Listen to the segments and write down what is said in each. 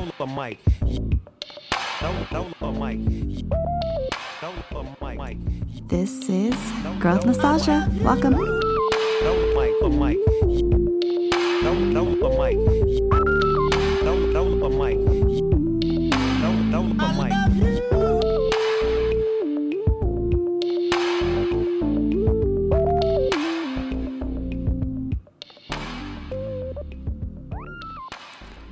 Don't the mic. Don't don't the mic. Don't the mic. This is Growth Nostalgia. Welcome. Don't mic the mic. Don't don't the mic. Don't don't the mic. Don't don't the mic.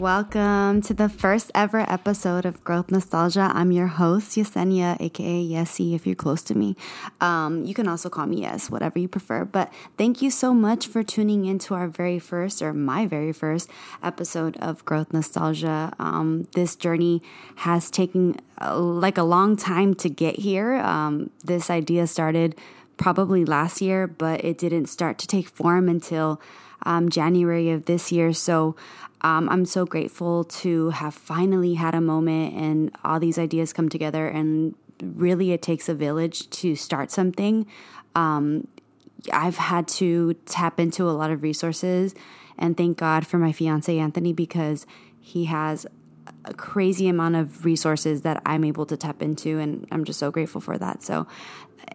Welcome to the first ever episode of Growth Nostalgia. I'm your host, Yessenia, aka Yessie, if you're close to me. Um, you can also call me Yes, whatever you prefer. But thank you so much for tuning into our very first, or my very first episode of Growth Nostalgia. Um, this journey has taken uh, like a long time to get here. Um, this idea started probably last year, but it didn't start to take form until um, January of this year. So um, I'm so grateful to have finally had a moment and all these ideas come together. And really, it takes a village to start something. Um, I've had to tap into a lot of resources, and thank God for my fiance Anthony because he has a crazy amount of resources that I'm able to tap into, and I'm just so grateful for that. So,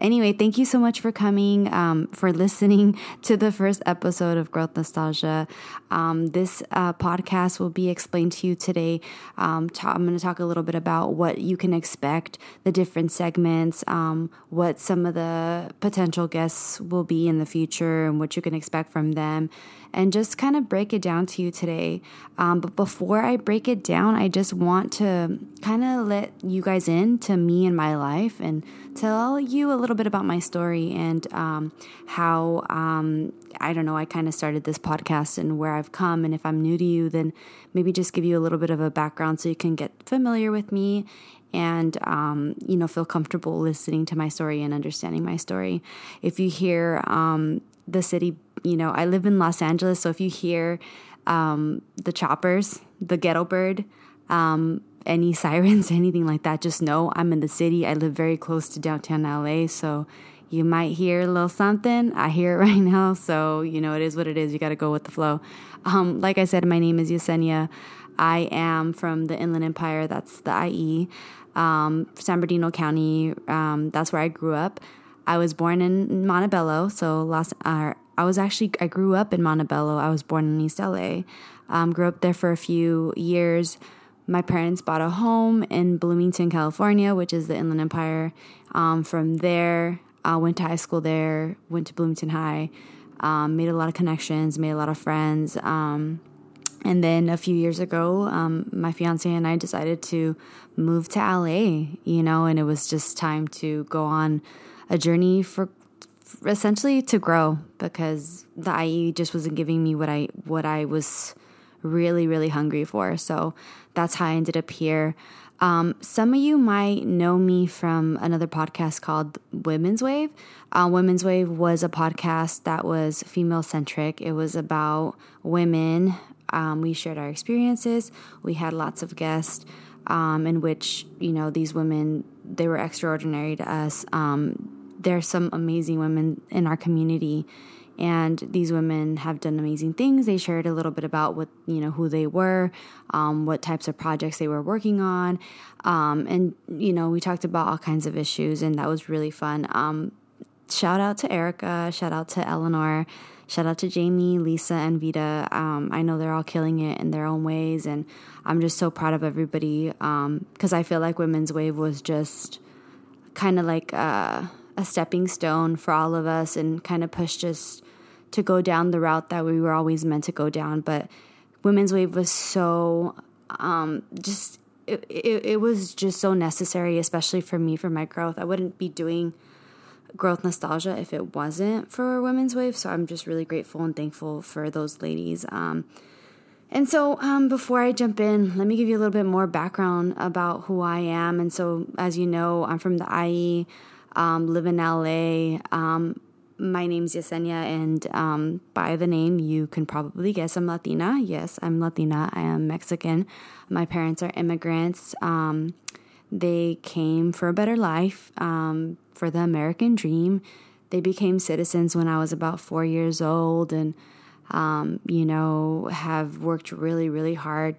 anyway, thank you so much for coming, um, for listening to the first episode of Growth Nostalgia. Um, this uh, podcast will be explained to you today. Um, I'm going to talk a little bit about what you can expect, the different segments, um, what some of the potential guests will be in the future, and what you can expect from them and just kind of break it down to you today. Um, but before I break it down, I just want to kind of let you guys in to me and my life and tell you a little bit about my story and um, how, um, I don't know, I kind of started this podcast and where I've come. And if I'm new to you, then maybe just give you a little bit of a background so you can get familiar with me and um, you know feel comfortable listening to my story and understanding my story if you hear um, the city you know i live in los angeles so if you hear um, the choppers the ghetto bird um, any sirens anything like that just know i'm in the city. I live very close to downtown la so you might hear a little something. I hear it right now so you know it is what it is. You got to go with the flow. Um, like i said my name is yessenia. I am from the inland empire. That's the ie um, san bernardino county um, that's where i grew up I was born in Montebello, so Los. Uh, I was actually I grew up in Montebello. I was born in East LA. Um, grew up there for a few years. My parents bought a home in Bloomington, California, which is the Inland Empire. Um, from there, I went to high school there. Went to Bloomington High. Um, made a lot of connections. Made a lot of friends. Um, and then a few years ago, um, my fiance and I decided to move to LA. You know, and it was just time to go on a journey for, essentially to grow because the IE just wasn't giving me what I what I was really really hungry for. So that's how I ended up here. Um, some of you might know me from another podcast called Women's Wave. Uh, Women's Wave was a podcast that was female centric. It was about women. Um, we shared our experiences. We had lots of guests. Um, in which you know these women they were extraordinary to us. Um, there's some amazing women in our community, and these women have done amazing things. They shared a little bit about what you know who they were, um, what types of projects they were working on, um, and you know we talked about all kinds of issues, and that was really fun. Um, shout out to Erica. Shout out to Eleanor. Shout out to Jamie, Lisa, and Vita. Um, I know they're all killing it in their own ways, and I'm just so proud of everybody because I feel like Women's Wave was just kind of like a, a stepping stone for all of us and kind of pushed us to go down the route that we were always meant to go down. But Women's Wave was so um, just, it, it, it was just so necessary, especially for me, for my growth. I wouldn't be doing growth nostalgia if it wasn't for Women's Wave. So I'm just really grateful and thankful for those ladies. Um, and so, um, before I jump in, let me give you a little bit more background about who I am. And so, as you know, I'm from the IE, um, live in LA. Um, my name's Yessenia, and um, by the name, you can probably guess I'm Latina. Yes, I'm Latina. I am Mexican. My parents are immigrants. Um, they came for a better life, um, for the American dream. They became citizens when I was about four years old and, um, you know, have worked really, really hard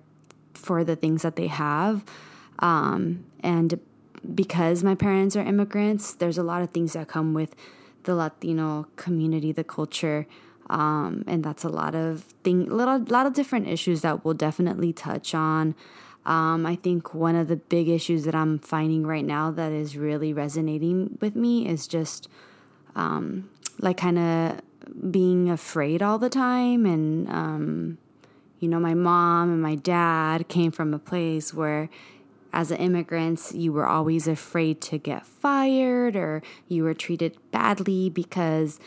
for the things that they have. Um, and because my parents are immigrants, there's a lot of things that come with the Latino community, the culture. Um, and that's a lot of thing, little, lot of different issues that we'll definitely touch on. Um, I think one of the big issues that I'm finding right now that is really resonating with me is just um, like kind of being afraid all the time. And, um, you know, my mom and my dad came from a place where as an immigrant, you were always afraid to get fired or you were treated badly because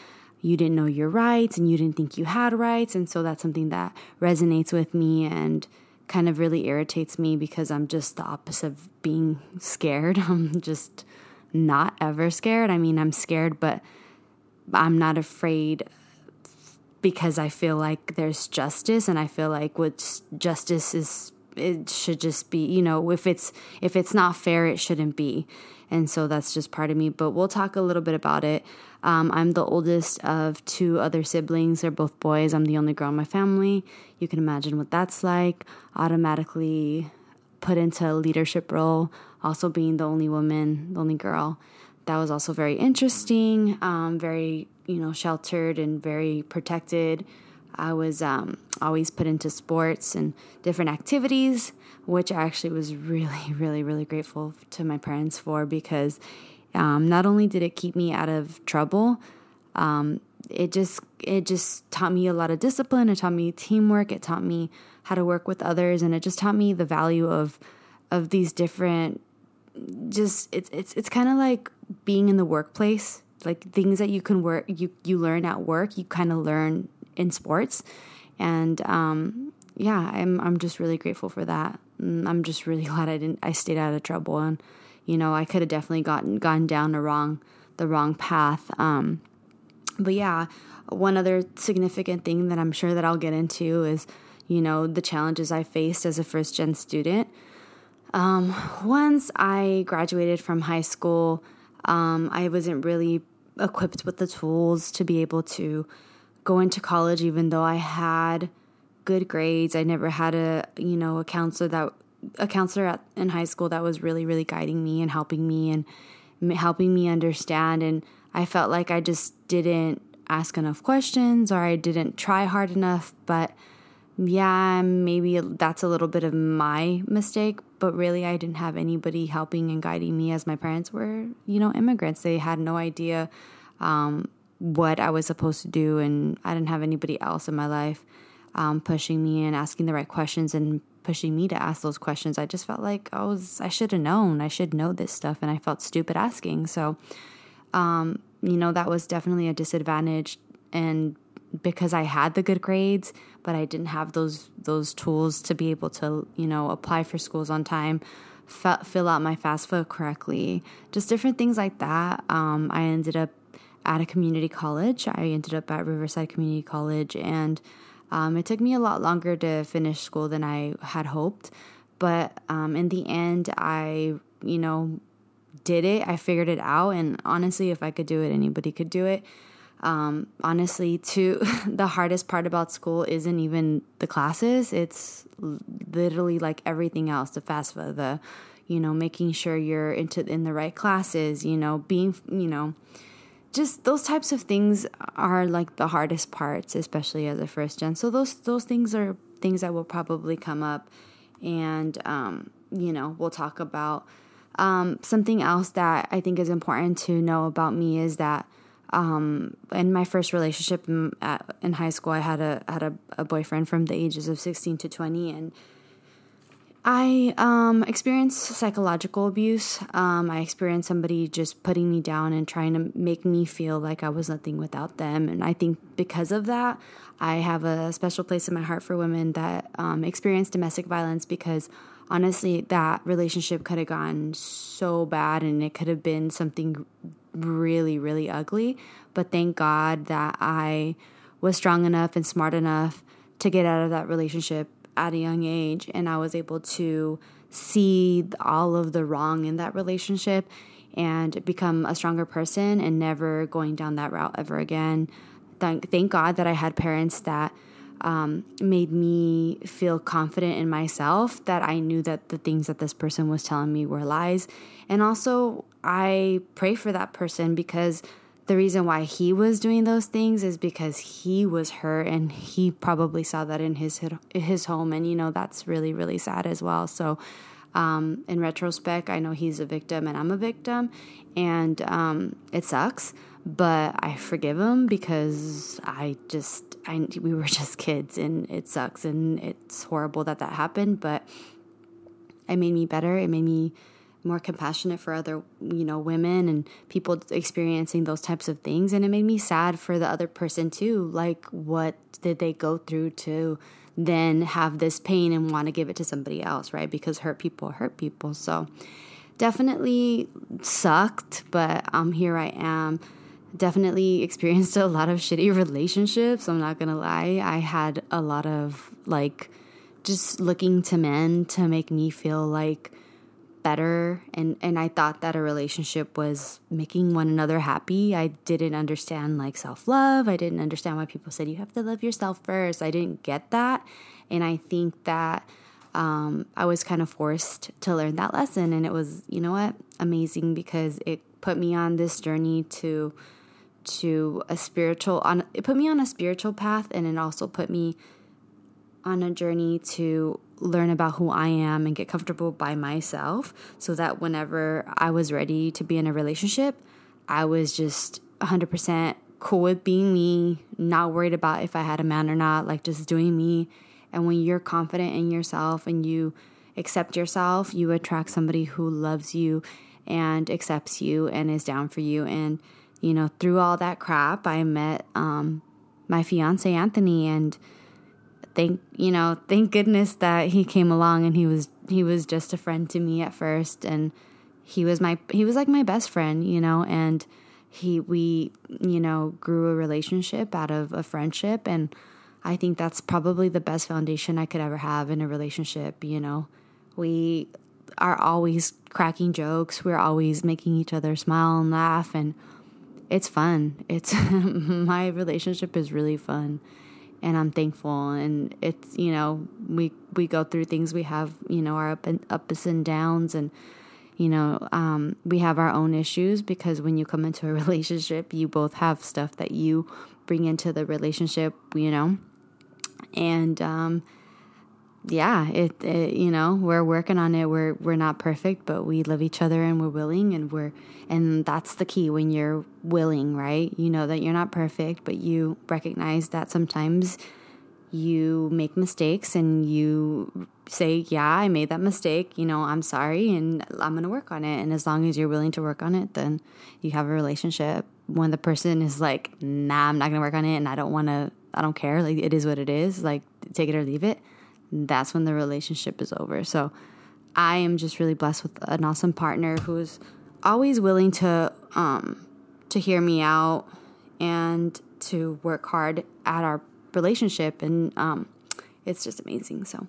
you didn't know your rights and you didn't think you had rights. And so that's something that resonates with me and kind of really irritates me because I'm just the opposite of being scared. I'm just not ever scared. I mean, I'm scared, but I'm not afraid because I feel like there's justice and I feel like what justice is it should just be, you know, if it's if it's not fair, it shouldn't be. And so that's just part of me, but we'll talk a little bit about it. Um, I'm the oldest of two other siblings. They're both boys. I'm the only girl in my family. You can imagine what that's like. Automatically put into a leadership role, also being the only woman, the only girl. That was also very interesting, um, very, you know, sheltered and very protected. I was um, always put into sports and different activities, which I actually was really, really, really grateful to my parents for because um, not only did it keep me out of trouble, um, it just it just taught me a lot of discipline. It taught me teamwork. It taught me how to work with others, and it just taught me the value of of these different. Just it's it's it's kind of like being in the workplace, like things that you can work you you learn at work. You kind of learn in sports, and um, yeah, I'm I'm just really grateful for that. Mm, I'm just really glad I didn't I stayed out of trouble and you know, I could have definitely gotten gone down the wrong the wrong path. Um, but yeah, one other significant thing that I'm sure that I'll get into is, you know, the challenges I faced as a first gen student. Um, once I graduated from high school, um, I wasn't really equipped with the tools to be able to go to college, even though I had good grades. I never had a, you know, a counselor that a counselor at, in high school that was really, really guiding me and helping me and helping me understand. And I felt like I just didn't ask enough questions or I didn't try hard enough. But yeah, maybe that's a little bit of my mistake. But really, I didn't have anybody helping and guiding me as my parents were, you know, immigrants. They had no idea um, what I was supposed to do, and I didn't have anybody else in my life um, pushing me and asking the right questions and pushing me to ask those questions. I just felt like I was I should have known. I should know this stuff and I felt stupid asking. So um, you know, that was definitely a disadvantage and because I had the good grades, but I didn't have those those tools to be able to, you know, apply for schools on time, fill out my FAFSA correctly, just different things like that. Um, I ended up at a community college. I ended up at Riverside Community College, and um, it took me a lot longer to finish school than I had hoped, but um, in the end, I, you know, did it. I figured it out, and honestly, if I could do it, anybody could do it. Um, honestly, too, the hardest part about school isn't even the classes. It's literally like everything else, the FAFSA, the, you know, making sure you're into in the right classes, you know, being, you know, just those types of things are like the hardest parts, especially as a first gen. So those those things are things that will probably come up, and um, you know we'll talk about. Um, something else that I think is important to know about me is that um, in my first relationship in, at, in high school, I had a had a, a boyfriend from the ages of sixteen to twenty, and I um, experienced psychological abuse. Um, I experienced somebody just putting me down and trying to make me feel like I was nothing without them. And I think because of that, I have a special place in my heart for women that um, experience domestic violence because honestly, that relationship could have gone so bad and it could have been something really, really ugly. But thank God that I was strong enough and smart enough to get out of that relationship at a young age and I was able to see all of the wrong in that relationship and become a stronger person and never going down that route ever again. Thank, thank God that I had parents that um, made me feel confident in myself that I knew that the things that this person was telling me were lies. And also, I pray for that person because the reason why he was doing those things is because he was hurt and he probably saw that in his his home. And you know that's really really sad as well. So um, in retrospect i know he's a victim and i'm a victim. And um, it sucks but i forgive him because i just I, we were just kids and it sucks and it's horrible that that happened. But it made me better. It made me more compassionate for other you know women and people experiencing those types of things. And it made me sad for the other person too like what did they go through to then have this pain and want to give it to somebody else right? Because hurt people hurt people. So definitely sucked but um here i am. Definitely experienced a lot of shitty relationships i'm not gonna lie. I had a lot of like just looking to men to make me feel like better and and I thought that a relationship was making one another happy. I didn't understand like self-love. I didn't understand why people said you have to love yourself first. I didn't get that. And I think that um, I was kind of forced to learn that lesson and it was, you know what, amazing because it put me on this journey to to a spiritual on it put me on a spiritual path and it also put me on a journey to learn about who I am and get comfortable by myself so that whenever I was ready to be in a relationship, I was just 100% cool with being me, not worried about if I had a man or not, like just doing me. And when you're confident in yourself and you accept yourself, you attract somebody who loves you and accepts you and is down for you. And, you know, through all that crap, I met um, my fiance, Anthony, and thank you know thank goodness that he came along and he was he was just a friend to me at first. And he was my he was like my best friend you know and he we you know grew a relationship out of a friendship. And i think that's probably the best foundation i could ever have in a relationship you know. We are always cracking jokes. We're always making each other smile and laugh. And it's fun. It's my relationship is really fun and I'm thankful. And it's you know we we go through things. We have you know our up and ups and downs, and you know um, we have our own issues because when you come into a relationship, you both have stuff that you bring into the relationship. You know, and um, yeah, it, it, you know we're working on it. We're we're not perfect, but we love each other and we're willing and we're and that's the key when you're willing, right? You know that you're not perfect, but you recognize that sometimes you make mistakes and you say, "Yeah, I made that mistake. You know, I'm sorry and I'm going to work on it." And as long as you're willing to work on it, then you have a relationship. When the person is like, "Nah, I'm not going to work on it and I don't want to I don't care. Like it is what it is. Like take it or leave it." That's when the relationship is over. So I am just really blessed with an awesome partner who's always willing to um, to hear me out and to work hard at our relationship, and um, it's just amazing. So.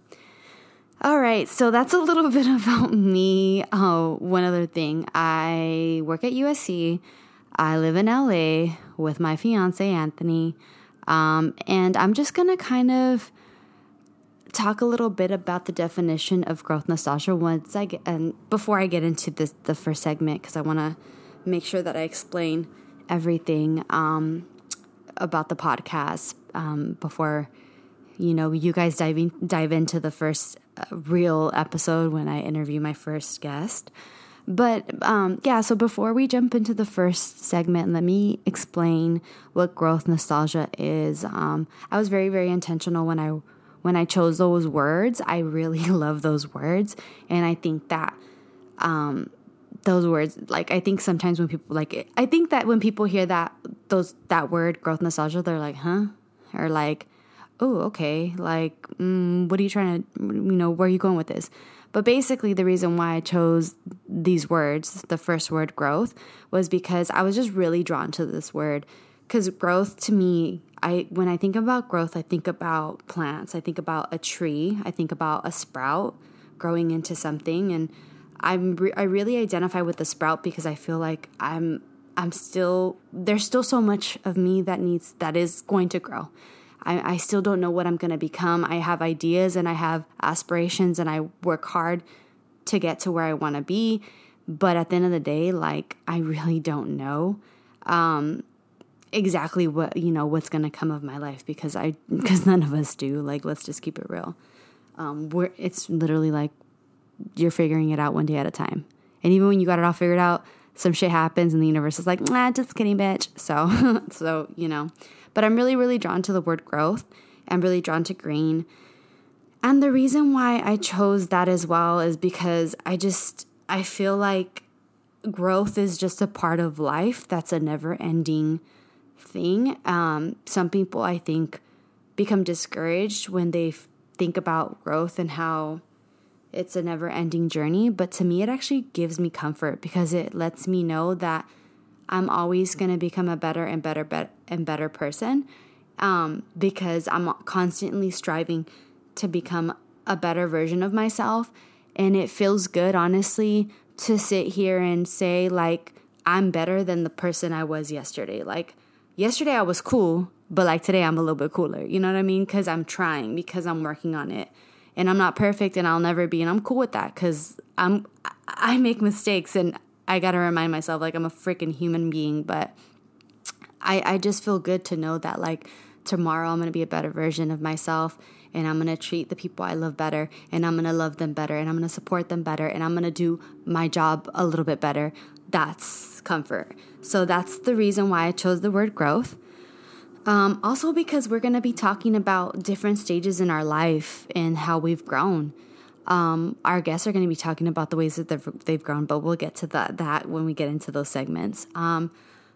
All right, so that's a little bit about me. Oh, one other thing. I work at USC. I live in LA with my fiance, Anthony. Um, and I'm just going to kind of talk a little bit about the definition of growth nostalgia once I get and before I get into this the first segment because I want to make sure that I explain everything um, about the podcast um, before you know you guys dive in, dive into the first uh, real episode when I interview my first guest. But um, yeah, so before we jump into the first segment, let me explain what growth nostalgia is. Um, I was very, very intentional when I when I chose those words, I really love those words. And I think that um, those words, like, I think sometimes when people like I think that when people hear that, those, that word growth nostalgia, they're like, huh? Or like, oh, okay. Like, mm, what are you trying to, you know, where are you going with this? But basically, the reason why I chose these words, the first word growth, was because I was just really drawn to this word. Because growth to me I when I think about growth, I think about plants. I think about a tree. I think about a sprout growing into something, and I'm re- I really identify with the sprout because I feel like I'm I'm still there's still so much of me that needs that is going to grow. I, I still don't know what I'm going to become. I have ideas and I have aspirations and I work hard to get to where I want to be. But at the end of the day, like, I really don't know. Um, exactly what you know what's going to come of my life because i because none of us do. Like let's just keep it real. Um we're it's literally like you're figuring it out one day at a time. And even when you got it all figured out some shit happens and the universe is like nah just kidding bitch. So so you know. But i'm really really drawn to the word growth. I'm really drawn to green. And the reason why i chose that as well is because i just i feel like growth is just a part of life that's a never ending thing. Um, some people, I think, become discouraged when they f- think about growth and how it's a never ending journey. But to me, it actually gives me comfort because it lets me know that I'm always going to become a better and better, better and better person um, because I'm constantly striving to become a better version of myself. And it feels good, honestly, to sit here and say, like, I'm better than the person I was yesterday. Like, yesterday I was cool, but like today I'm a little bit cooler. You know what I mean? Because I'm trying, because I'm working on it. And I'm not perfect and I'll never be. And I'm cool with that because I'm, I make mistakes and I got to remind myself like I'm a freaking human being. But I, I just feel good to know that like tomorrow I'm going to be a better version of myself and I'm going to treat the people I love better and I'm going to love them better and I'm going to support them better and I'm going to do my job a little bit better. That's comfort. So that's the reason why I chose the word growth. Um, also, because we're going to be talking about different stages in our life and how we've grown. Um, our guests are going to be talking about the ways that they've, they've grown, but we'll get to that, that when we get into those segments. Um,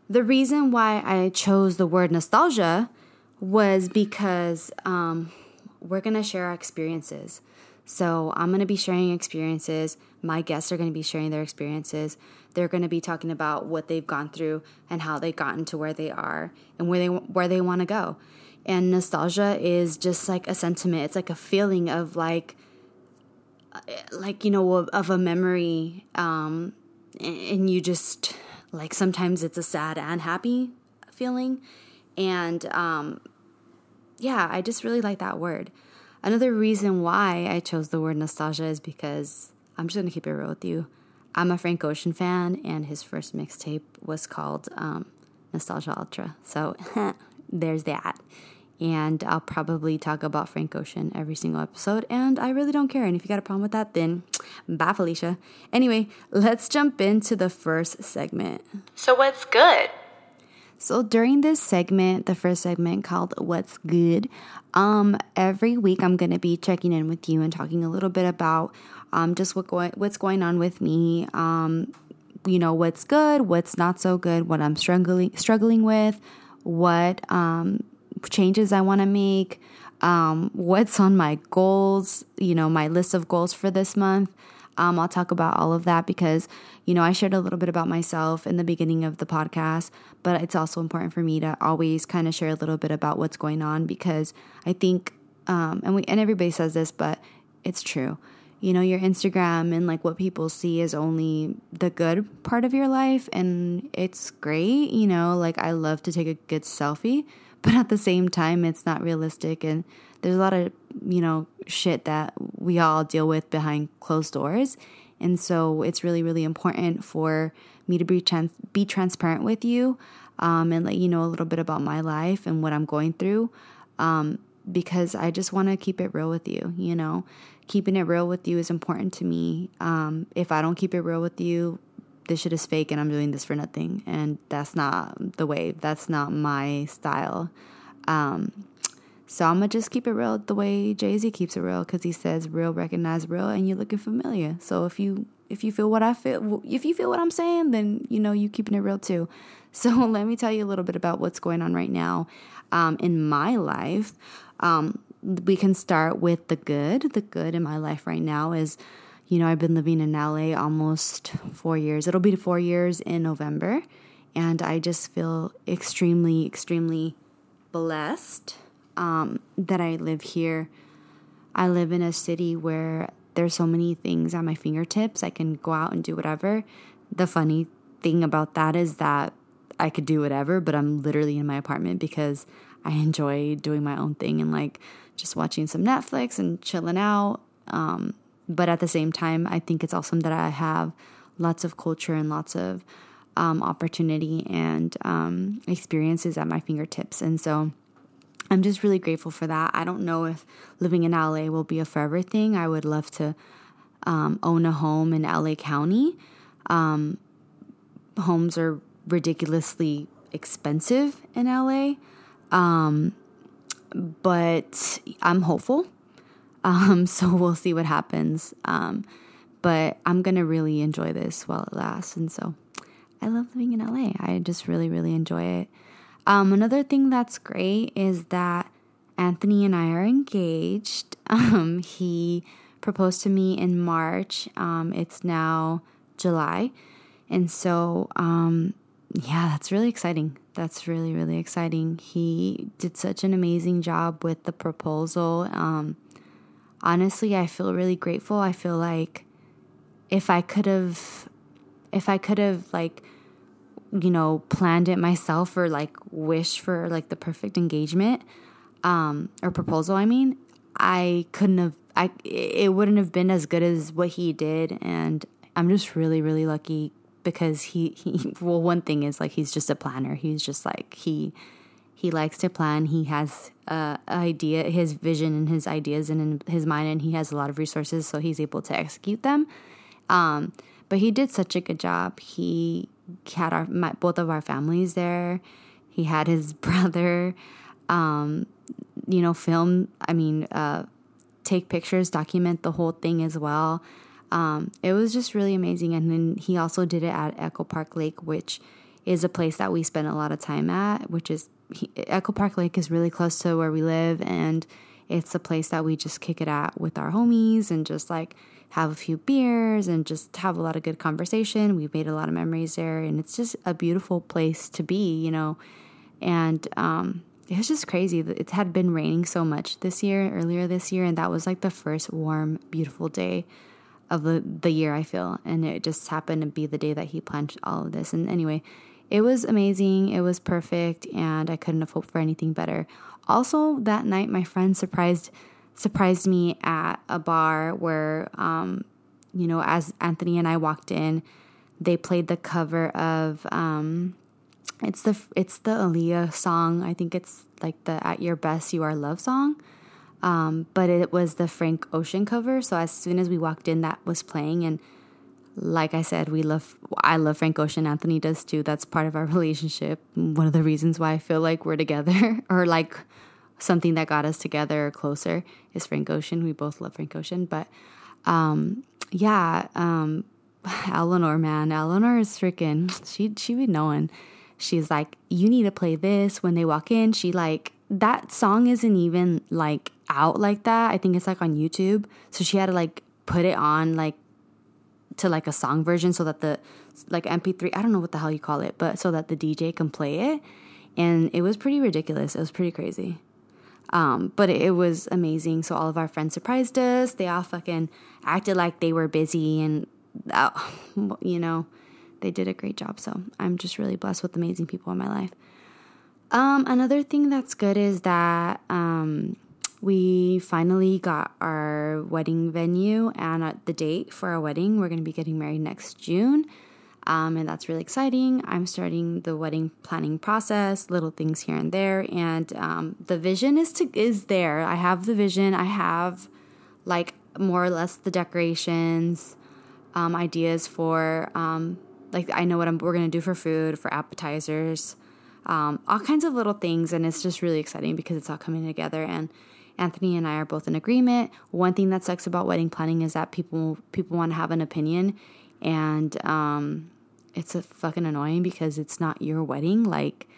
the reason why I chose the word nostalgia was because um, we're going to share our experiences. So I'm going to be sharing experiences. My guests are going to be sharing their experiences. They're going to be talking about what they've gone through and how they've gotten to where they are and where they where they want to go. And nostalgia is just like a sentiment. It's like a feeling of like like you know of, a memory um and you just like sometimes it's a sad and happy feeling and um yeah, I just really like that word. Another reason why I chose the word nostalgia is because I'm just gonna keep it real with you. I'm a Frank Ocean fan, and his first mixtape was called um, Nostalgia Ultra. So there's that. And I'll probably talk about Frank Ocean every single episode, and I really don't care. And if you got a problem with that, then bye, Felicia. Anyway, let's jump into the first segment. So, what's good? So during this segment, the first segment called What's Good, um, every week I'm gonna be checking in with you and talking a little bit about um, just what going what's going on with me. Um, you know, what's good, what's not so good, what I'm struggling struggling with, what um, changes I want to make, um, what's on my goals, you know, my list of goals for this month. Um, I'll talk about all of that because, you know, I shared a little bit about myself in the beginning of the podcast, but it's also important for me to always kind of share a little bit about what's going on because I think, um, and we and everybody says this, but it's true. You know, your Instagram and like what people see is only the good part of your life, and it's great. You know, like I love to take a good selfie, but at the same time, it's not realistic and there's a lot of you know shit that we all deal with behind closed doors. And so it's really really important for me to be trans- be transparent with you um, and let you know a little bit about my life and what i'm going through um, because i just want to keep it real with you you know? Keeping it real with you is important to me. Um, if i don't keep it real with you this shit is fake and i'm doing this for nothing and that's not the way that's not my style um, so I'm gonna just keep it real the way Jay Z keeps it real because he says real recognize real, and you're looking familiar. So if you if you feel what I feel, if you feel what I'm saying, then you know you keeping it real too. So let me tell you a little bit about what's going on right now um, in my life. Um, we can start with the good. The good in my life right now is, you know, I've been living in LA almost four years. It'll be four years in November, and I just feel extremely, extremely blessed um, that I live here. I live in a city where there's so many things at my fingertips. I can go out and do whatever. The funny thing about that is that I could do whatever, but I'm literally in my apartment because I enjoy doing my own thing and like just watching some Netflix and chilling out. Um, but at the same time, I think it's awesome that I have lots of culture and lots of um, opportunity and um, experiences at my fingertips. And so I'm just really grateful for that. I don't know if living in LA will be a forever thing. I would love to um, own a home in LA County. Um, homes are ridiculously expensive in LA. Um, but I'm hopeful. Um, so we'll see what happens. Um, but I'm going to really enjoy this while it lasts. And so I love living in LA. I just really, really enjoy it. Um, another thing that's great is that Anthony and I are engaged. Um, he proposed to me in March. Um, it's now July. And so, um, yeah, that's really exciting. That's really, really exciting. He did such an amazing job with the proposal. Um, honestly, I feel really grateful. I feel like if I could have, if I could have, like, you know, planned it myself or like wish for like the perfect engagement um, or proposal, I mean, I couldn't have, I, it wouldn't have been as good as what he did. And I'm just really, really lucky because he, he, well, one thing is like he's just a planner. He's just like, he, he likes to plan. He has uh, idea, his vision and his ideas and in his mind, and he has a lot of resources, so he's able to execute them. Um, but he did such a good job. He had our my, both of our families there. He had his brother, um, you know, film. I mean, uh, take pictures, document the whole thing as well. Um, it was just really amazing. And then he also did it at Echo Park Lake, which is a place that we spend a lot of time at. Which is he, Echo Park Lake is really close to where we live, and it's a place that we just kick it at with our homies and just like have a few beers and just have a lot of good conversation. We've made a lot of memories there, and it's just a beautiful place to be, you know. And um, it was just crazy. It had been raining so much this year, earlier this year, and that was like the first warm, beautiful day of the, the year, I feel. And it just happened to be the day that he planned all of this. And anyway, it was amazing. It was perfect, and I couldn't have hoped for anything better. Also, that night, my friend surprised surprised me at a bar where, um, you know, as Anthony and I walked in, they played the cover of um, it's the it's the Aaliyah song. I think it's like the "At Your Best You Are Love" song. Um, but it was the Frank Ocean cover. So as soon as we walked in, that was playing, and like I said, we love. I love Frank Ocean. Anthony does too. That's part of our relationship. One of the reasons why I feel like we're together, or like something that got us together or closer is Frank Ocean. We both love Frank Ocean, but um, yeah, um, Eleanor, man, Eleanor is freaking. She she be knowing. She's like, you need to play this when they walk in. She like that song isn't even like out like that. I think it's like on YouTube. So she had to like put it on like to like a song version so that the like MP3, I don't know what the hell you call it, but so that the DJ can play it. And it was pretty ridiculous. It was pretty crazy. Um, but it, was amazing. So all of our friends surprised us. They all fucking acted like they were busy and, uh, you know, they did a great job. So I'm just really blessed with amazing people in my life. Um, another thing that's good is that um, we finally got our wedding venue and the date for our wedding. We're going to be getting married next June. Um, and that's really exciting. I'm starting the wedding planning process, little things here and there, and um, the vision is to is there. I have the vision. I have like more or less the decorations, um, ideas for um, like I know what I'm, we're gonna do for food, for appetizers, um, all kinds of little things, and it's just really exciting because it's all coming together and. Anthony and I are both in agreement. One thing that sucks about wedding planning is that people people want to have an opinion and um, it's a fucking annoying because it's not your wedding. Like,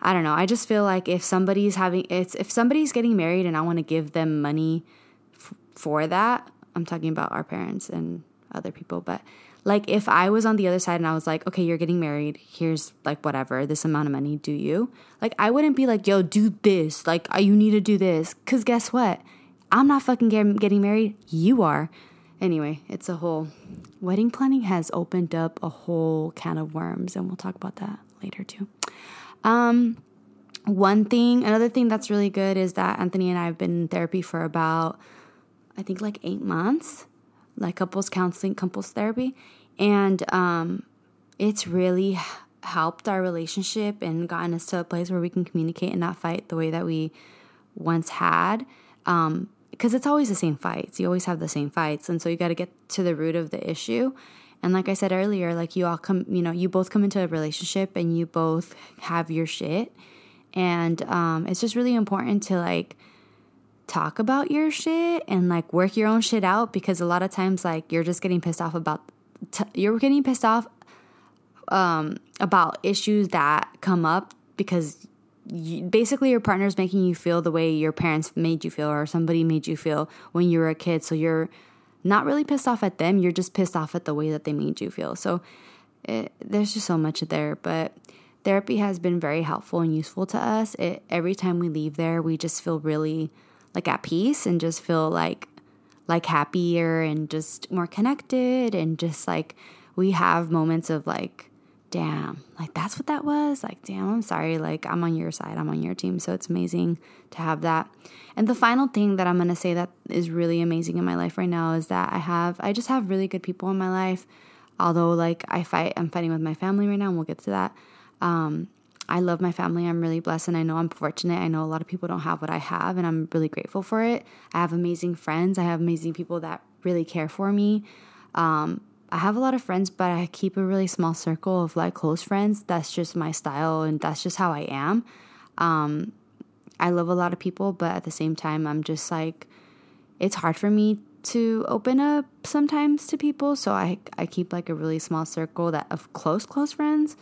I don't know. I just feel like if somebody's having it's if somebody's getting married and I want to give them money f- for that, I'm talking about our parents and other people, but like if I was on the other side and I was like, okay, you're getting married, here's like whatever, this amount of money, do you? Like I wouldn't be like, yo, do this. Like you need to do this cuz guess what? I'm not fucking getting married. You are. Anyway, it's a whole wedding planning has opened up a whole can of worms, and we'll talk about that later too. Um, one thing, another thing that's really good is that Anthony and I have been in therapy for about, I think, like eight months, like couples counseling, couples therapy. And um, it's really helped our relationship and gotten us to a place where we can communicate and not fight the way that we once had. Um, because it's always the same fights. You always have the same fights. And so you got to get to the root of the issue. And like I said earlier, like you all come, you know, you both come into a relationship and you both have your shit. And um, it's just really important to like talk about your shit and like work your own shit out because a lot of times like you're just getting pissed off about t- you're getting pissed off um, about issues that come up because you, basically your partner's making you feel the way your parents made you feel or somebody made you feel when you were a kid. So you're not really pissed off at them. You're just pissed off at the way that they made you feel. So it, there's just so much there. But therapy has been very helpful and useful to us. It, every time we leave there we just feel really like at peace and just feel like like happier and just more connected and just like we have moments of like damn, like that's what that was. Like, damn, I'm sorry. Like, I'm on your side, I'm on your team. So it's amazing to have that. And the final thing that I'm going to say that is really amazing in my life right now is that I have, I just have really good people in my life. Although, like, I fight, I'm fighting with my family right now, and we'll get to that. Um, I love my family. I'm really blessed and I know I'm fortunate. I know a lot of people don't have what I have and I'm really grateful for it. I have amazing friends. I have amazing people that really care for me. Um, I have a lot of friends, but I keep a really small circle of like close friends. That's just my style and that's just how I am. Um, I love a lot of people, but at the same time, I'm just like, it's hard for me to open up sometimes to people. So I, I keep like a really small circle that of close, close friends.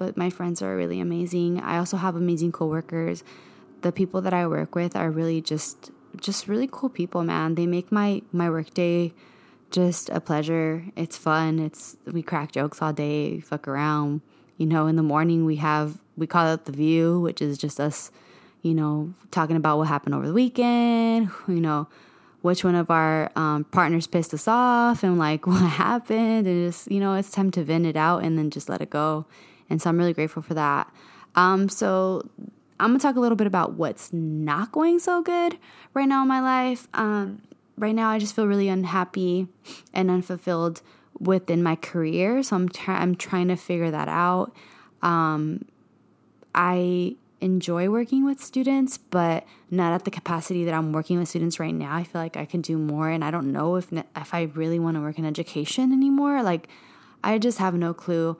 But my friends are really amazing. I also have amazing coworkers. The people that I work with are really just, just really cool people, man. They make my, my workday just a pleasure. It's fun. It's we crack jokes all day, fuck around. You know, in the morning we have we call it the view, which is just us, you know, talking about what happened over the weekend. You know, which one of our um, partners pissed us off and like what happened, and just you know, it's time to vent it out and then just let it go. And so I'm really grateful for that. Um, so I'm gonna talk a little bit about what's not going so good right now in my life. Um, right now I just feel really unhappy and unfulfilled within my career. So I'm I'm trying to figure that out. Um, I enjoy working with students, but not at the capacity that I'm working with students right now. I feel like I can do more, and I don't know if if I really want to work in education anymore. Like, I just have no clue.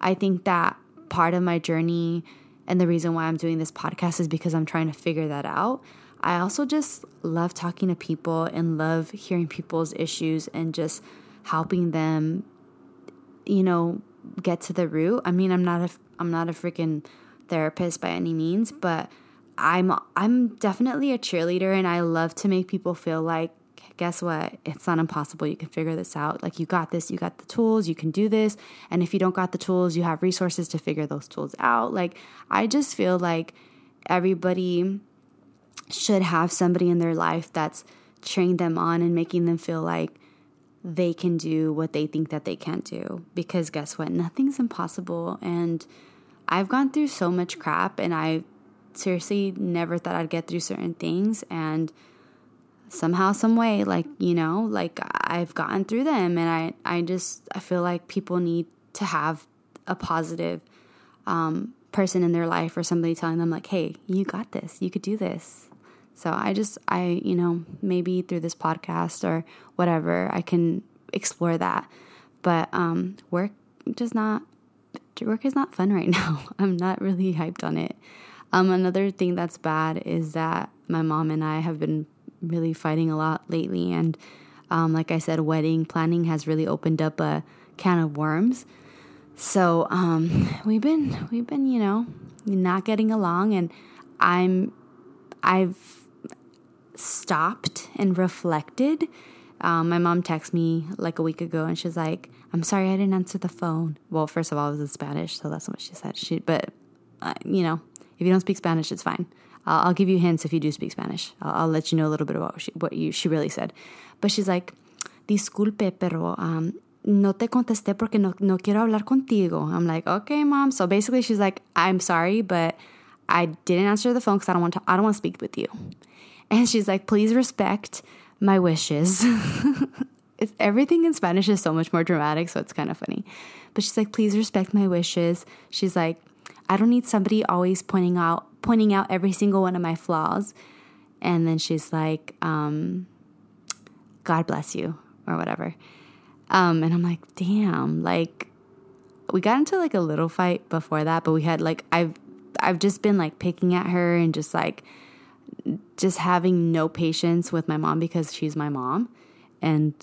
I think that part of my journey and the reason why I'm doing this podcast is because I'm trying to figure that out. I also just love talking to people and love hearing people's issues and just helping them, you know, get to the root. I mean, I'm not a I'm not a freaking therapist by any means, but I'm I'm definitely a cheerleader and I love to make people feel like guess what? It's not impossible. You can figure this out. Like you got this, you got the tools, you can do this. And if you don't got the tools, you have resources to figure those tools out. Like I just feel like everybody should have somebody in their life that's cheering them on and making them feel like they can do what they think that they can't do. Because guess what? Nothing's impossible. And I've gone through so much crap and I seriously never thought I'd get through certain things. And somehow, some way, like, you know, like I've gotten through them. And I, I just, I feel like people need to have a positive um, person in their life or somebody telling them, like, hey, you got this, you could do this. So I just, I, you know, maybe through this podcast or whatever, I can explore that. But um, work does not, work is not fun right now. I'm not really hyped on it. Um, another thing that's bad is that my mom and I have been really fighting a lot lately. And um, like I said, wedding planning has really opened up a can of worms. So um, we've been, we've been, you know, not getting along. And I'm, I've stopped and reflected. Um, my mom texted me like a week ago and she's like, I'm sorry I didn't answer the phone. Well, first of all, it was in Spanish, so that's what she said. She, but, uh, you know, if you don't speak Spanish, it's fine. I'll, I'll give you hints if you do speak Spanish. I'll, I'll let you know a little bit about what, she, what you, she really said. But she's like, disculpe, pero um, no te contesté porque no, no quiero hablar contigo. I'm like, okay, mom. So basically, she's like, I'm sorry, but I didn't answer the phone because I don't want to. I don't want to speak with you. And she's like, please respect my wishes. it's everything in Spanish is so much more dramatic, so it's kind of funny. But she's like, please respect my wishes. She's like, I don't need somebody always pointing out pointing out every single one of my flaws. And then she's like, um, God bless you, or whatever. Um, and I'm like, damn, like we got into like a little fight before that, but we had like I've I've just been like picking at her and just like just having no patience with my mom because she's my mom and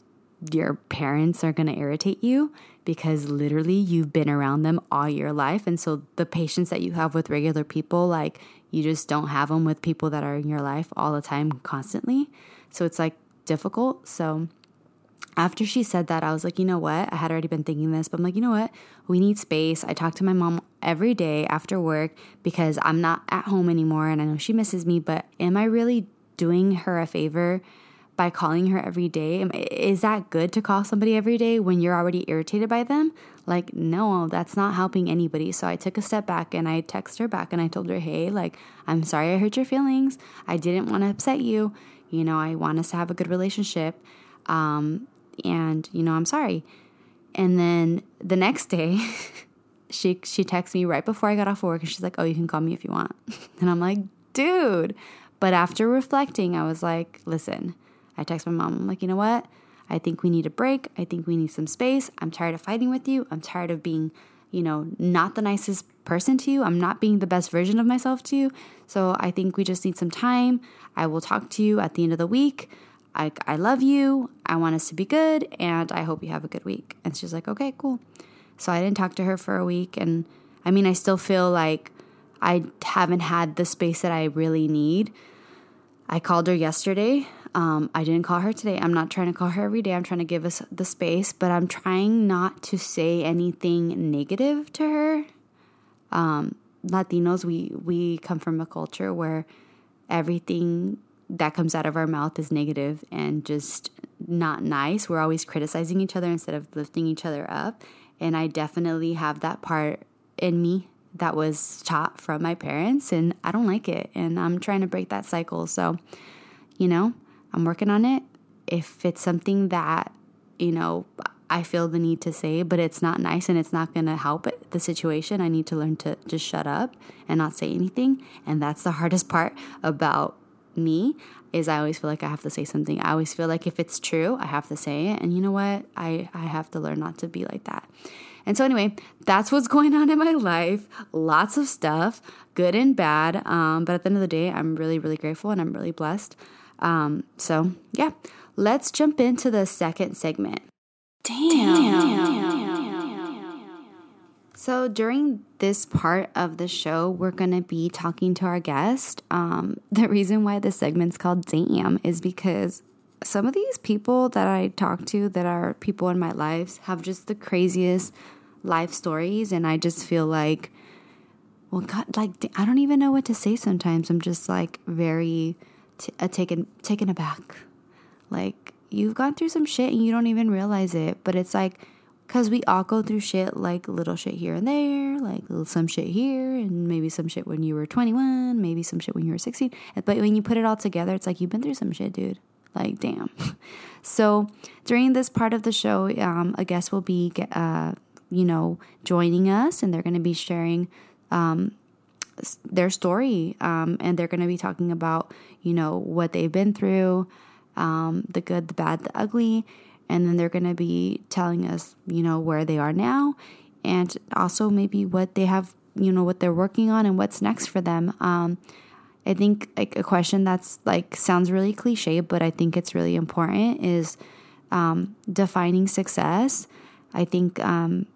your parents are going to irritate you because literally you've been around them all your life and so the patience that you have with regular people like you just don't have them with people that are in your life all the time constantly so it's like difficult so after she said that, I was like, you know what? I had already been thinking this, but I'm like, you know what? We need space. I talk to my mom every day after work because I'm not at home anymore and I know she misses me, but am I really doing her a favor by calling her every day? Is that good to call somebody every day when you're already irritated by them? Like, no, that's not helping anybody. So I took a step back and I texted her back and I told her, hey, like, I'm sorry I hurt your feelings. I didn't want to upset you. You know, I want us to have a good relationship. Um, and you know, I'm sorry. And then the next day, she she texts me right before I got off work and she's like, "Oh, you can call me if you want." And I'm like, "Dude." But after reflecting, I was like, "Listen." I text my mom. I'm like, "You know what? I think we need a break. I think we need some space. I'm tired of fighting with you. I'm tired of being, you know, not the nicest person to you. I'm not being the best version of myself to you. So I think we just need some time. I will talk to you at the end of the week. I, I love you. I want us to be good. And I hope you have a good week. And she's like, okay, cool. So I didn't talk to her for a week. And I mean, I still feel like I haven't had the space that I really need. I called her yesterday. Um, I didn't call her today. I'm not trying to call her every day. I'm trying to give us the space, but I'm trying not to say anything negative to her. Um, Latinos, we we come from a culture where everything that comes out of our mouth is negative and just not nice. We're always criticizing each other instead of lifting each other up. And I definitely have that part in me that was taught from my parents, and I don't like it. And I'm trying to break that cycle. So, you know, I'm working on it. If it's something that, you know, I feel the need to say, but it's not nice and it's not going to help it, the situation, I need to learn to just shut up and not say anything. And that's the hardest part about me is I always feel like I have to say something. I always feel like if it's true, I have to say it. And you know what? I, I have to learn not to be like that. And so, anyway, that's what's going on in my life. Lots of stuff, good and bad. Um, but at the end of the day, I'm really, really grateful and I'm really blessed. Um, so, yeah, let's jump into the second segment. Damn. Damn. Damn. So, during this part of the show, we're going to be talking to our guest. Um, the reason why this segment's called Damn is because some of these people that I talk to that are people in my lives have just the craziest life stories. And I just feel like, well, God, like, I don't even know what to say sometimes. I'm just like very t- uh, taken, taken aback. Like, you've gone through some shit and you don't even realize it. But it's like, because we all go through shit like little shit here and there, like some shit here, and maybe some shit when you were 21, maybe some shit when you were 16. But when you put it all together, it's like you've been through some shit, dude. Like, damn. so during this part of the show, um, a guest will be, uh, you know, joining us, and they're going to be sharing um, their story, um, and they're going to be talking about, you know, what they've been through, um, the good, the bad, the ugly and then they're going to be telling us, you know, where they are now and also maybe what they have, you know, what they're working on and what's next for them. Um, I think like a question that's like sounds really cliche, but I think it's really important is um, defining success. I think um,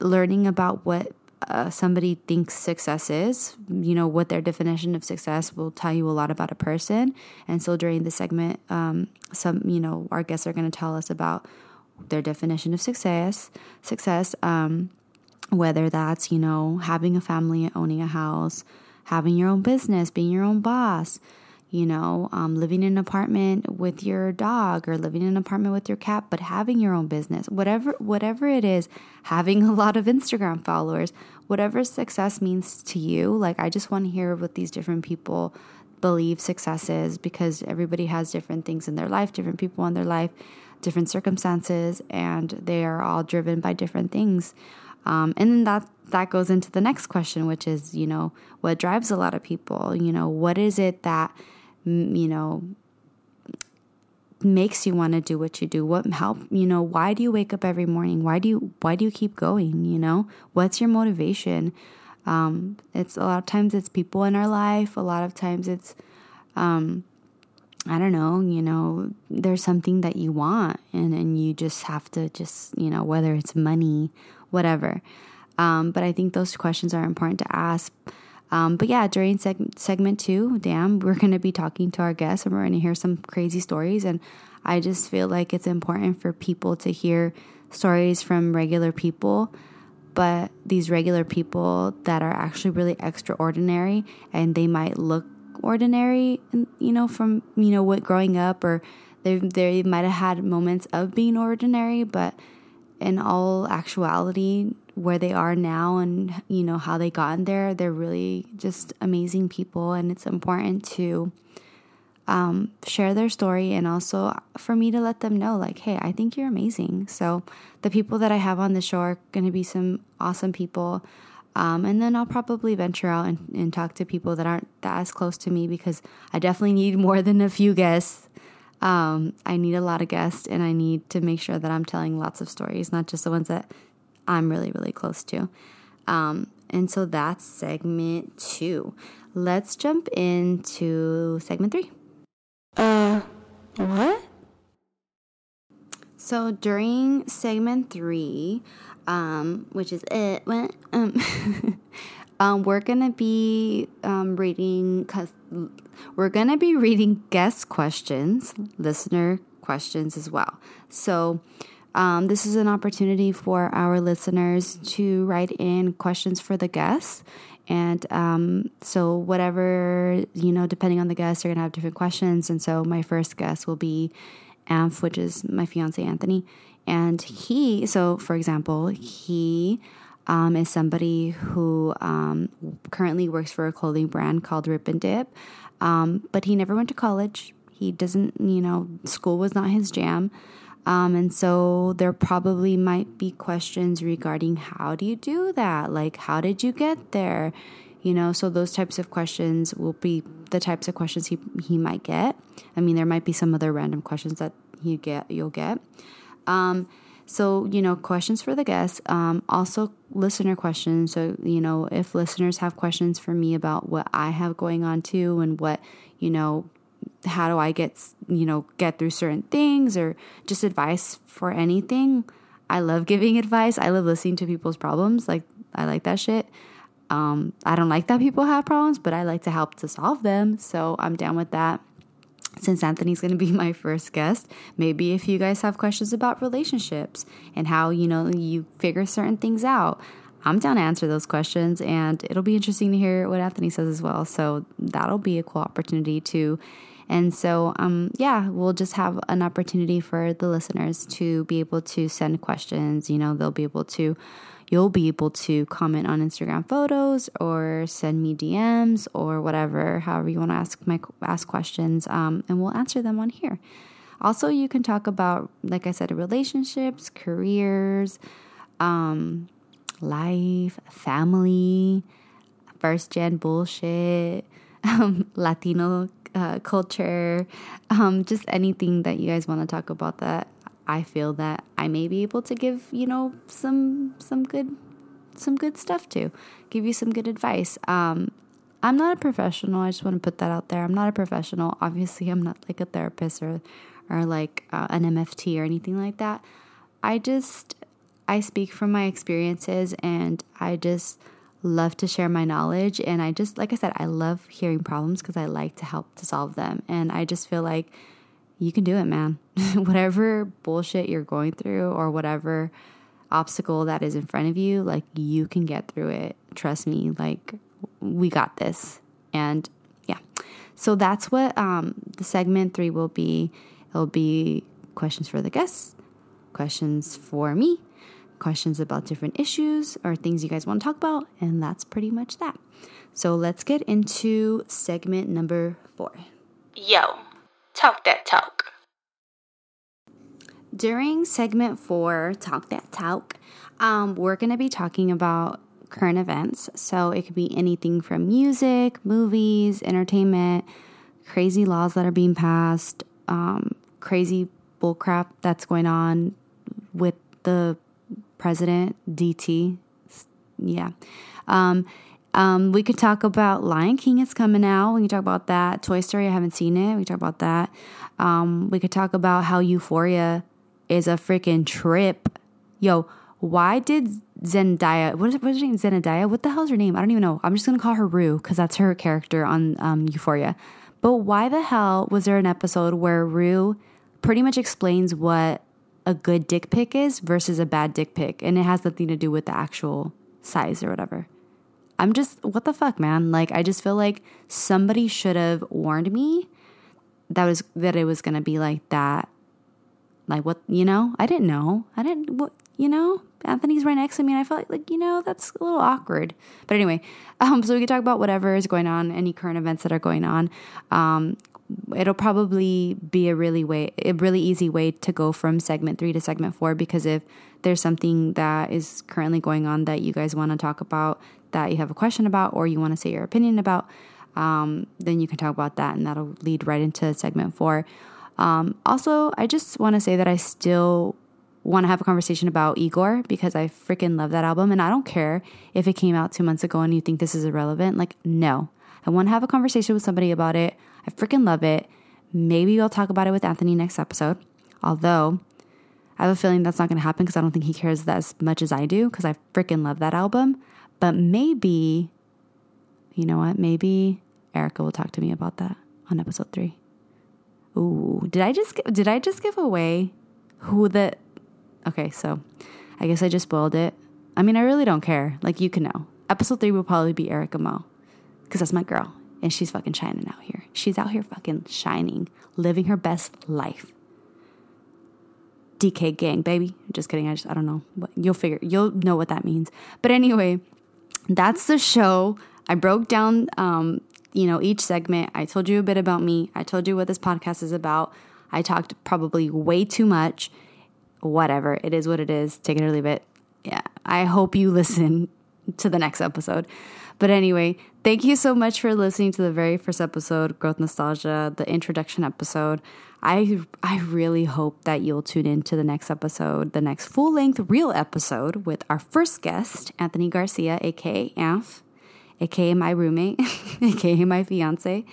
learning about what uh, somebody thinks success is, you know, what their definition of success will tell you a lot about a person. And so during the segment, um, some, you know, our guests are going to tell us about their definition of success, success, um, whether that's, you know, having a family, owning a house, having your own business, being your own boss, you know, um, living in an apartment with your dog or living in an apartment with your cat, but having your own business, whatever, whatever it is, having a lot of Instagram followers, whatever success means to you. Like, I just want to hear what these different people believe success is because everybody has different things in their life, different people in their life, different circumstances, and they are all driven by different things. Um, and then that that goes into the next question, which is, you know, what drives a lot of people? You know, what is it that, you know, makes you want to do what you do? What help, you know, why do you wake up every morning? Why do you why do you keep going, you know? What's your motivation? Um, it's a lot of times it's people in our life. A lot of times it's, um, I don't know, you know, there's something that you want and, and you just have to just, you know, whether it's money, whatever. Um, but I think those questions are important to ask. Um, but yeah, during seg- segment two, damn, we're going to be talking to our guests and we're going to hear some crazy stories. And I just feel like it's important for people to hear stories from regular people but these regular people that are actually really extraordinary and they might look ordinary you know from you know what growing up or they they might have had moments of being ordinary but in all actuality where they are now and you know how they got there they're really just amazing people and it's important to um, share their story and also for me to let them know, like, hey, I think you're amazing. So, the people that I have on the show are going to be some awesome people. Um, and then I'll probably venture out and, and talk to people that aren't that as close to me because I definitely need more than a few guests. Um, I need a lot of guests and I need to make sure that I'm telling lots of stories, not just the ones that I'm really, really close to. Um, and so that's segment two. Let's jump into segment three. Uh, what? So during segment three, um, which is it, um, um, we're gonna be um, reading we're gonna be reading guest questions, listener questions as well. So. Um, this is an opportunity for our listeners to write in questions for the guests and um, so, whatever, you know, depending on the guest, they're going to have different questions. And so, my first guest will be Amph, which is my fiance, Anthony. And he, so for example, he um, is somebody who um, currently works for a clothing brand called Rip and Dip, um, but he never went to college. He doesn't, you know, school was not his jam. Um, and so there probably might be questions regarding how do you do that? Like, how did you get there? You know, so those types of questions will be the types of questions he, he might get. I mean, there might be some other random questions that you get, you'll get. Um, so, you know, questions for the guests, um, also listener questions. So, you know, if listeners have questions for me about what I have going on too and what, you know, how do I get, you know, get through certain things or just advice for anything. I love giving advice. I love listening to people's problems. Like, I like that shit. Um, I don't like that people have problems, but I like to help to solve them. So I'm down with that. Since Anthony's going to be my first guest, maybe if you guys have questions about relationships and how, you know, you figure certain things out, I'm down to answer those questions and it'll be interesting to hear what Anthony says as well. So that'll be a cool opportunity to and so, um, yeah, we'll just have an opportunity for the listeners to be able to send questions. You know, they'll be able to, you'll be able to comment on Instagram photos or send me DMs or whatever, however you want to ask my ask questions, um, and we'll answer them on here. Also, you can talk about, like I said, relationships, careers, um, life, family, first gen bullshit, um, Latino uh, culture, um, just anything that you guys want to talk about that I feel that I may be able to give you know some some good some good stuff to give you some good advice. Um, I'm not a professional. I just want to put that out there. I'm not a professional. Obviously, I'm not like a therapist or or like uh, an MFT or anything like that. I just I speak from my experiences and I just love to share my knowledge. And I just, like I said, I love hearing problems because I like to help to solve them. And I just feel like you can do it, man. whatever bullshit you're going through or whatever obstacle that is in front of you, like you can get through it. Trust me, like we got this. And yeah. So that's what um, the segment three will be. It'll be questions for the guests, questions for me, questions about different issues or things you guys want to talk about, and that's pretty much that. So let's get into segment number four. Yo, talk that talk. During segment four, Talk That Talk, um, we're going to be talking about current events. So it could be anything from music, movies, entertainment, crazy laws that are being passed, um, crazy bullcrap that's going on with the president, DT. Yeah. Um, um, we could talk about Lion King. It's coming out. We can talk about that. Toy Story. I haven't seen it. We talk about that. Um, we could talk about how Euphoria is a freaking trip. Yo, why did Zendaya? What is, what is her name? Zendaya. What the hell's her name? I don't even know. I'm just gonna call her Rue because that's her character on um, Euphoria. But why the hell was there an episode where Rue pretty much explains what a good dick pic is versus a bad dick pic, and it has nothing to do with the actual size or whatever. I'm just, what the fuck, man? Like, I just feel like somebody should have warned me that was that it was gonna be like that. Like, what, you know? I didn't know. I didn't, what, you know? Anthony's right next to me, and I felt like, like, you know, that's a little awkward. But anyway, um, so we can talk about whatever is going on, any current events that are going on. Um, it'll probably be a really way a really easy way to go from segment three to segment four because if there's something that is currently going on that you guys want to talk about that you have a question about or you want to say your opinion about um, then you can talk about that and that'll lead right into segment four. Um, also i just want to say that i still want to have a conversation about igor because i freaking love that album and i don't care if it came out two months ago and you think this is irrelevant. Like no. I want to have a conversation with somebody about it I freaking love it. Maybe I'll talk about it with Anthony next episode. Although I have a feeling that's not going to happen because I don't think he cares as much as I do because I freaking love that album. But maybe, you know what? Maybe Erica will talk to me about that on episode three. Ooh, did I just did I just give away who the? Okay, so I guess I just spoiled it. I mean, I really don't care. Like you can know. Episode three will probably be Erica Mo because that's my girl and she's fucking shining out here. She's out here fucking shining, living her best life. DK gang, baby. Just kidding. I just, I don't know. But you'll figure, you'll know what that means. But anyway, that's the show. I broke down, um, you know, each segment. I told you a bit about me. I told you what this podcast is about. I talked probably way too much. Whatever. It is what it is. Take it or leave it. Yeah. I hope you listen to the next episode. But anyway, thank you so much for listening to the very first episode, Growth Nostalgia, the introduction episode. I I really hope that you'll tune in to the next episode, the next full-length real episode with our first guest, Anthony Garcia, aka Anf, aka my roommate, aka my fiance.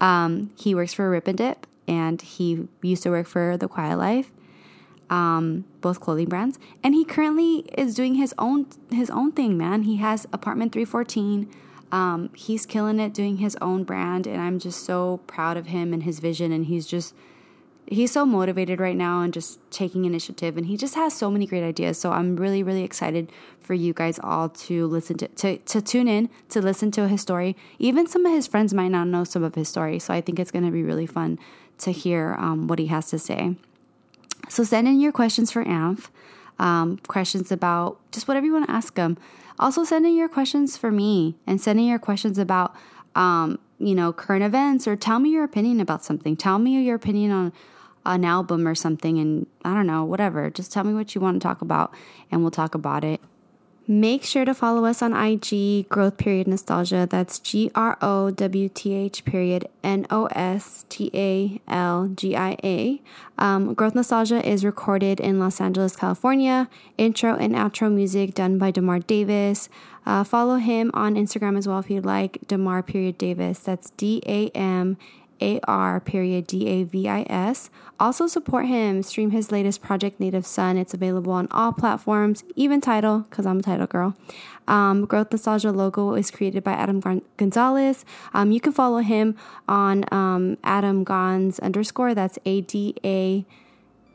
Um, he works for Rip and Dip, and he used to work for The Quiet Life um, both clothing brands, and he currently is doing his own his own thing. Man, he has apartment three fourteen. Um, he's killing it doing his own brand, and I'm just so proud of him and his vision. And he's just he's so motivated right now and just taking initiative, and he just has so many great ideas. So I'm really really excited for you guys all to listen to to, to tune in to listen to his story. Even some of his friends might not know some of his story, so I think it's going to be really fun to hear um, what he has to say. So send in your questions for AMF, um, questions about just whatever you want to ask them. Also, send in your questions for me and send in your questions about, um, you know, current events or tell me your opinion about something. Tell me your opinion on an album or something and I don't know, whatever. Just tell me what you want to talk about and we'll talk about it. Make sure to follow us on IG, growth period nostalgia. That's G R O W T H period N O S T A L G I A. Um, growth nostalgia is recorded in Los Angeles, California. Intro and outro music done by Damar Davis. Uh, follow him on Instagram as well if you'd like. Damar period Davis. That's D A M a R period D A V I S. Also support him. Stream his latest project, Native Son. It's available on all platforms, even Tidal, because I'm a Tidal girl. Um, Growth Nostalgia logo is created by Adam Gonzalez. Um, you can follow him on um, Adam Gonz underscore. That's A D A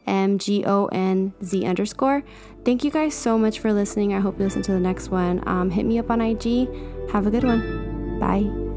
M G O N Z underscore. Thank you guys so much for listening. I hope you listen to the next one. Um, hit me up on IG. Have a good one. Bye.